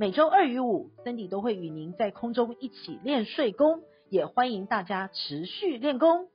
每周二与五，Cindy 都会与您在空中一起练税功，也欢迎大家持续练功。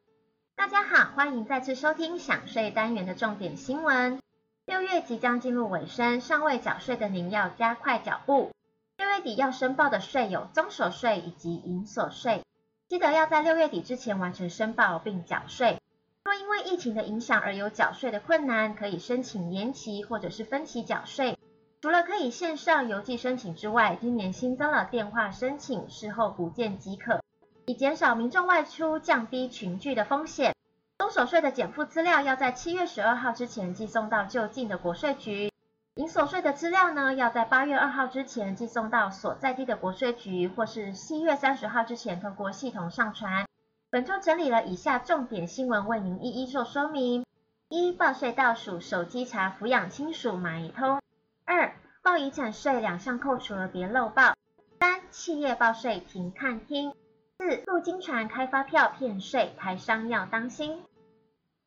大家好，欢迎再次收听享税单元的重点新闻。六月即将进入尾声，尚未缴税的您要加快脚步。六月底要申报的税有综所税以及营所税，记得要在六月底之前完成申报并缴税。若因为疫情的影响而有缴税的困难，可以申请延期或者是分期缴税。除了可以线上邮寄申请之外，今年新增了电话申请，事后补件即可，以减少民众外出、降低群聚的风险。综所税的减负资料要在七月十二号之前寄送到就近的国税局；营所税的资料呢，要在八月二号之前寄送到所在地的国税局，或是七月三十号之前通过系统上传。本周整理了以下重点新闻，为您一一做说明：一、报税倒数，手机查抚养亲属买一通。二、报遗产税两项扣除了别漏报。三、企业报税停看听。四、入金传开发票骗税，台商要当心。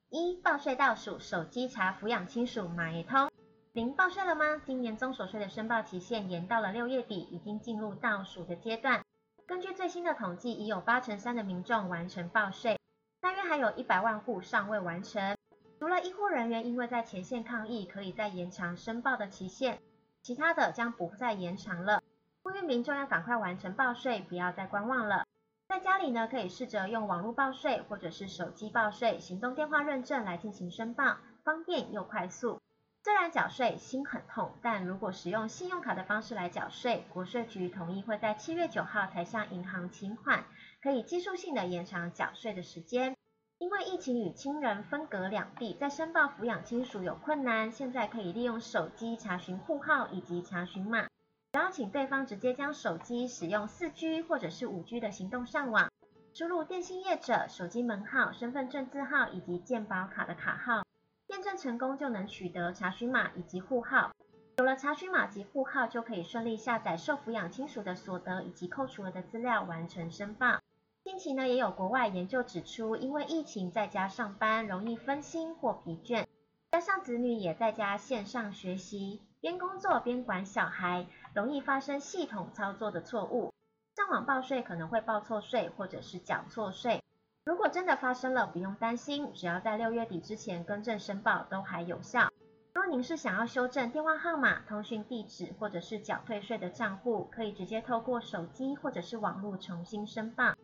一、报税倒数，手机查抚养亲属买一通。您报税了吗？今年综所税的申报期限延到了六月底，已经进入倒数的阶段。根据最新的统计，已有八成三的民众完成报税，大约还有一百万户尚未完成。除了医护人员因为在前线抗疫，可以再延长申报的期限，其他的将不再延长了。呼吁民众要赶快完成报税，不要再观望了。在家里呢，可以试着用网络报税或者是手机报税、行动电话认证来进行申报，方便又快速。虽然缴税心很痛，但如果使用信用卡的方式来缴税，国税局统一会在七月九号才向银行请款，可以技术性的延长缴税的时间。因为疫情与亲人分隔两地，在申报抚养亲属有困难，现在可以利用手机查询户号以及查询码，只要请对方直接将手机使用四 G 或者是五 G 的行动上网，输入电信业者手机门号、身份证字号以及健保卡的卡号，验证成功就能取得查询码以及户号。有了查询码及户号，就可以顺利下载受抚养亲属的所得以及扣除额的资料，完成申报。近期呢，也有国外研究指出，因为疫情在家上班容易分心或疲倦，加上子女也在家线上学习，边工作边管小孩，容易发生系统操作的错误。上网报税可能会报错税或者是缴错税。如果真的发生了，不用担心，只要在六月底之前更正申报都还有效。若您是想要修正电话号码、通讯地址或者是缴退税的账户，可以直接透过手机或者是网络重新申报。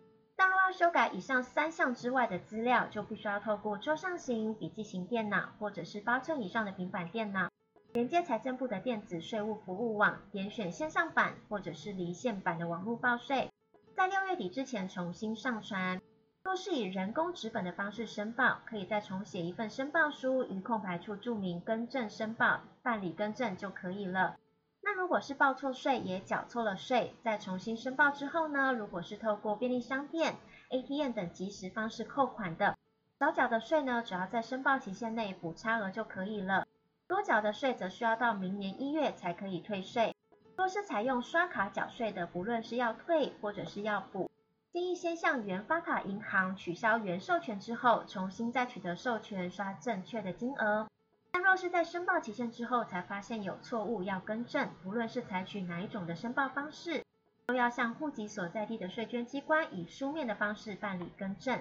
修改以上三项之外的资料，就必须要透过桌上型、笔记型电脑，或者是八寸以上的平板电脑，连接财政部的电子税务服务网，点选线上版或者是离线版的网络报税，在六月底之前重新上传。若是以人工纸本的方式申报，可以再重写一份申报书，于空白处注明更正申报，办理更正就可以了。那如果是报错税也缴错了税，在重新申报之后呢，如果是透过便利商店、ATM 等即时方式扣款的，少缴的税呢，只要在申报期限内补差额就可以了。多缴的税则需要到明年一月才可以退税。若是采用刷卡缴税的，不论是要退或者是要补，建议先向原发卡银行取消原授权之后，重新再取得授权，刷正确的金额。但若是在申报期限之后才发现有错误要更正，不论是采取哪一种的申报方式，都要向户籍所在地的税捐机关以书面的方式办理更正。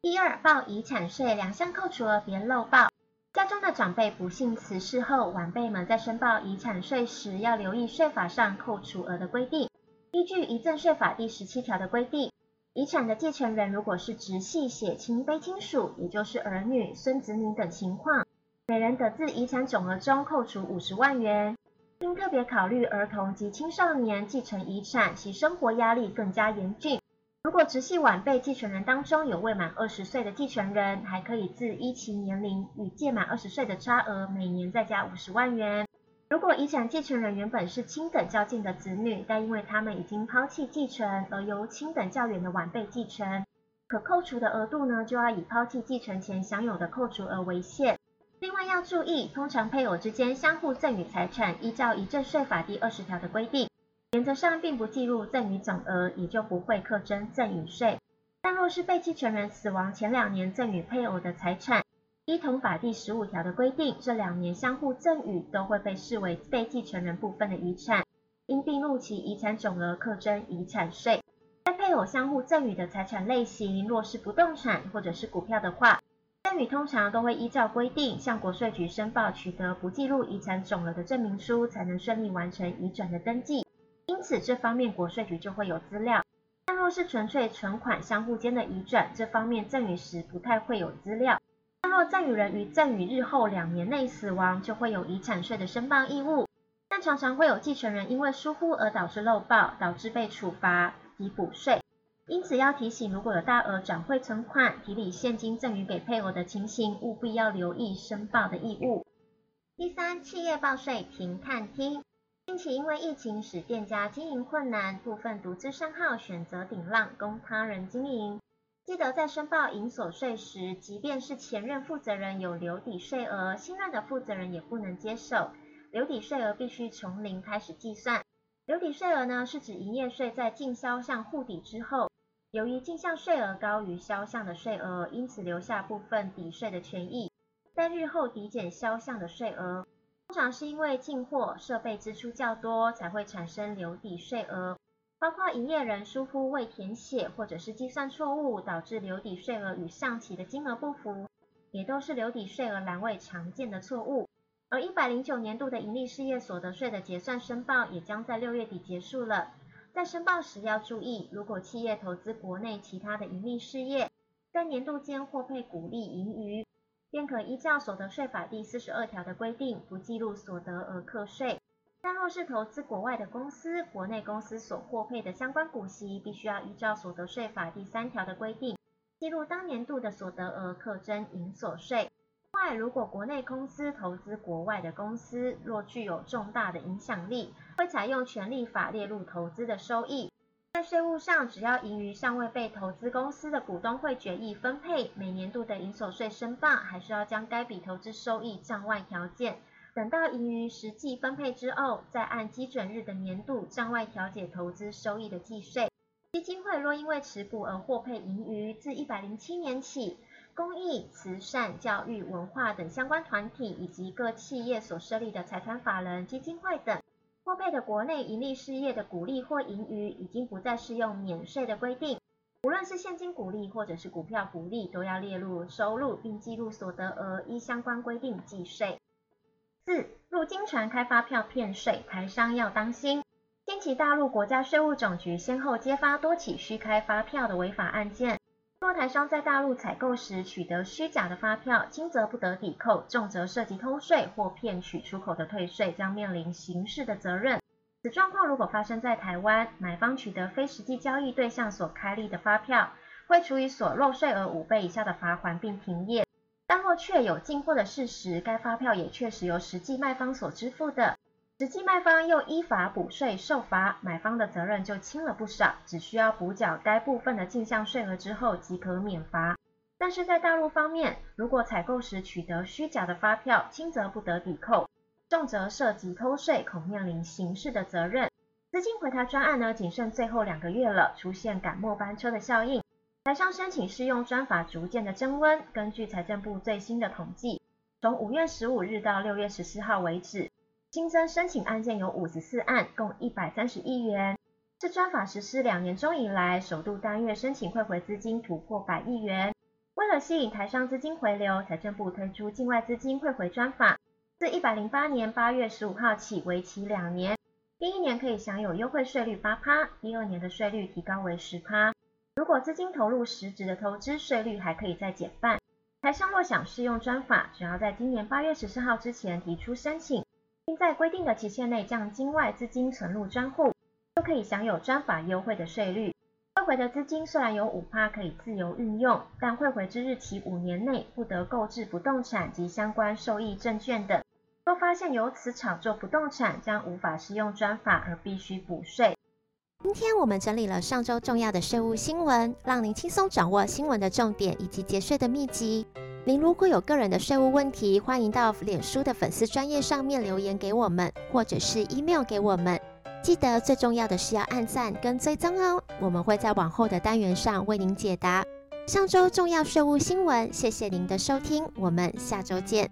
第二，报遗产税两项扣除额别漏报。家中的长辈不幸辞世后，晚辈们在申报遗产税时要留意税法上扣除额的规定。依据遗赠税法第十七条的规定，遗产的继承人如果是直系血亲卑亲属，也就是儿女、孙子女等情况。每人得自遗产总额中扣除五十万元，并特别考虑儿童及青少年继承遗产，其生活压力更加严峻。如果直系晚辈继承人当中有未满二十岁的继承人，还可以自依其年龄与届满二十岁的差额，每年再加五十万元。如果遗产继承人原本是亲等较近的子女，但因为他们已经抛弃继承，而由亲等较远的晚辈继承，可扣除的额度呢，就要以抛弃继承前享有的扣除额为限。要注意，通常配偶之间相互赠与财产，依照遗赠税法第二十条的规定，原则上并不计入赠与总额，也就不会课征赠与税。但若是被继承人死亡前两年赠与配偶的财产，依同法第十五条的规定，这两年相互赠与都会被视为被继承人部分的遗产，应并入其遗产总额课征遗产税。在配偶相互赠与的财产类型，若是不动产或者是股票的话，赠与通常都会依照规定向国税局申报，取得不计入遗产总额的证明书，才能顺利完成移转的登记。因此，这方面国税局就会有资料。但若是纯粹存款相互间的移转，这方面赠与时不太会有资料。但若赠与人于赠与日后两年内死亡，就会有遗产税的申报义务。但常常会有继承人因为疏忽而导致漏报，导致被处罚及补税。因此要提醒，如果有大额转汇存款、提领现金赠与给配偶的情形，务必要留意申报的义务。第三，企业报税停看听。近期因为疫情使店家经营困难，部分独资商号选择顶让，供他人经营。记得在申报营所税时，即便是前任负责人有留抵税额，新任的负责人也不能接受。留抵税额必须从零开始计算。留抵税额呢，是指营业税在进销项互抵之后。由于进项税额高于销项的税额，因此留下部分抵税的权益，但日后抵减销项的税额。通常是因为进货设备支出较多，才会产生留抵税额。包括营业人疏忽未填写，或者是计算错误，导致留抵税额与上期的金额不符，也都是留抵税额栏位常见的错误。而一百零九年度的营利事业所得税的结算申报，也将在六月底结束了。在申报时要注意，如果企业投资国内其他的营利事业，在年度间获配股利盈余，便可依照所得税法第四十二条的规定，不计入所得额课税。但若是投资国外的公司，国内公司所获配的相关股息，必须要依照所得税法第三条的规定，计入当年度的所得额课征营所税。外，如果国内公司投资国外的公司，若具有重大的影响力，会采用权利法列入投资的收益。在税务上，只要盈余尚未被投资公司的股东会决议分配，每年度的营所税申报还需要将该笔投资收益账外条件。等到盈余实际分配之后，再按基准日的年度账外调节投资收益的计税。基金会若因为持股而获配盈余，自一百零七年起。公益、慈善、教育、文化等相关团体，以及各企业所设立的财团法人基金会等，获配的国内营利事业的股利或盈余，已经不再适用免税的规定。无论是现金股利或者是股票股利，都要列入收入，并计入所得额，依相关规定计税。四、入金船开发票骗税，台商要当心。近期大陆国家税务总局先后揭发多起虚开发票的违法案件。若台商在大陆采购时取得虚假的发票，轻则不得抵扣，重则涉及偷税或骗取出口的退税，将面临刑事的责任。此状况如果发生在台湾，买方取得非实际交易对象所开立的发票，会处以所漏税额五倍以下的罚款并停业。但若确有进货的事实，该发票也确实由实际卖方所支付的。实际卖方又依法补税受罚，买方的责任就轻了不少，只需要补缴该部分的进项税额之后即可免罚。但是在大陆方面，如果采购时取得虚假的发票，轻则不得抵扣，重则涉及偷税，恐面临刑事的责任。资金回台专案呢，仅剩最后两个月了，出现赶末班车的效应。台商申请适用专法逐渐的增温。根据财政部最新的统计，从五月十五日到六月十四号为止。新增申请案件有五十四案，共一百三十亿元，是专法实施两年中以来首度单月申请汇回资金突破百亿元。为了吸引台商资金回流，财政部推出境外资金汇回专法，自一百零八年八月十五号起，为期两年。第一年可以享有优惠税率八趴，第二年的税率提高为十趴。如果资金投入实质的投资，税率还可以再减半。台商若想适用专法，只要在今年八月十四号之前提出申请。在规定的期限内将境外资金存入专户，就可以享有专法优惠的税率。汇回的资金虽然有五趴可以自由运用，但汇回之日起五年内不得购置不动产及相关受益证券等，若发现由此炒作不动产，将无法适用专法而必须补税。今天我们整理了上周重要的税务新闻，让您轻松掌握新闻的重点以及节税的秘籍。您如果有个人的税务问题，欢迎到脸书的粉丝专业上面留言给我们，或者是 email 给我们。记得最重要的是要按赞跟追踪哦，我们会在往后的单元上为您解答上周重要税务新闻。谢谢您的收听，我们下周见。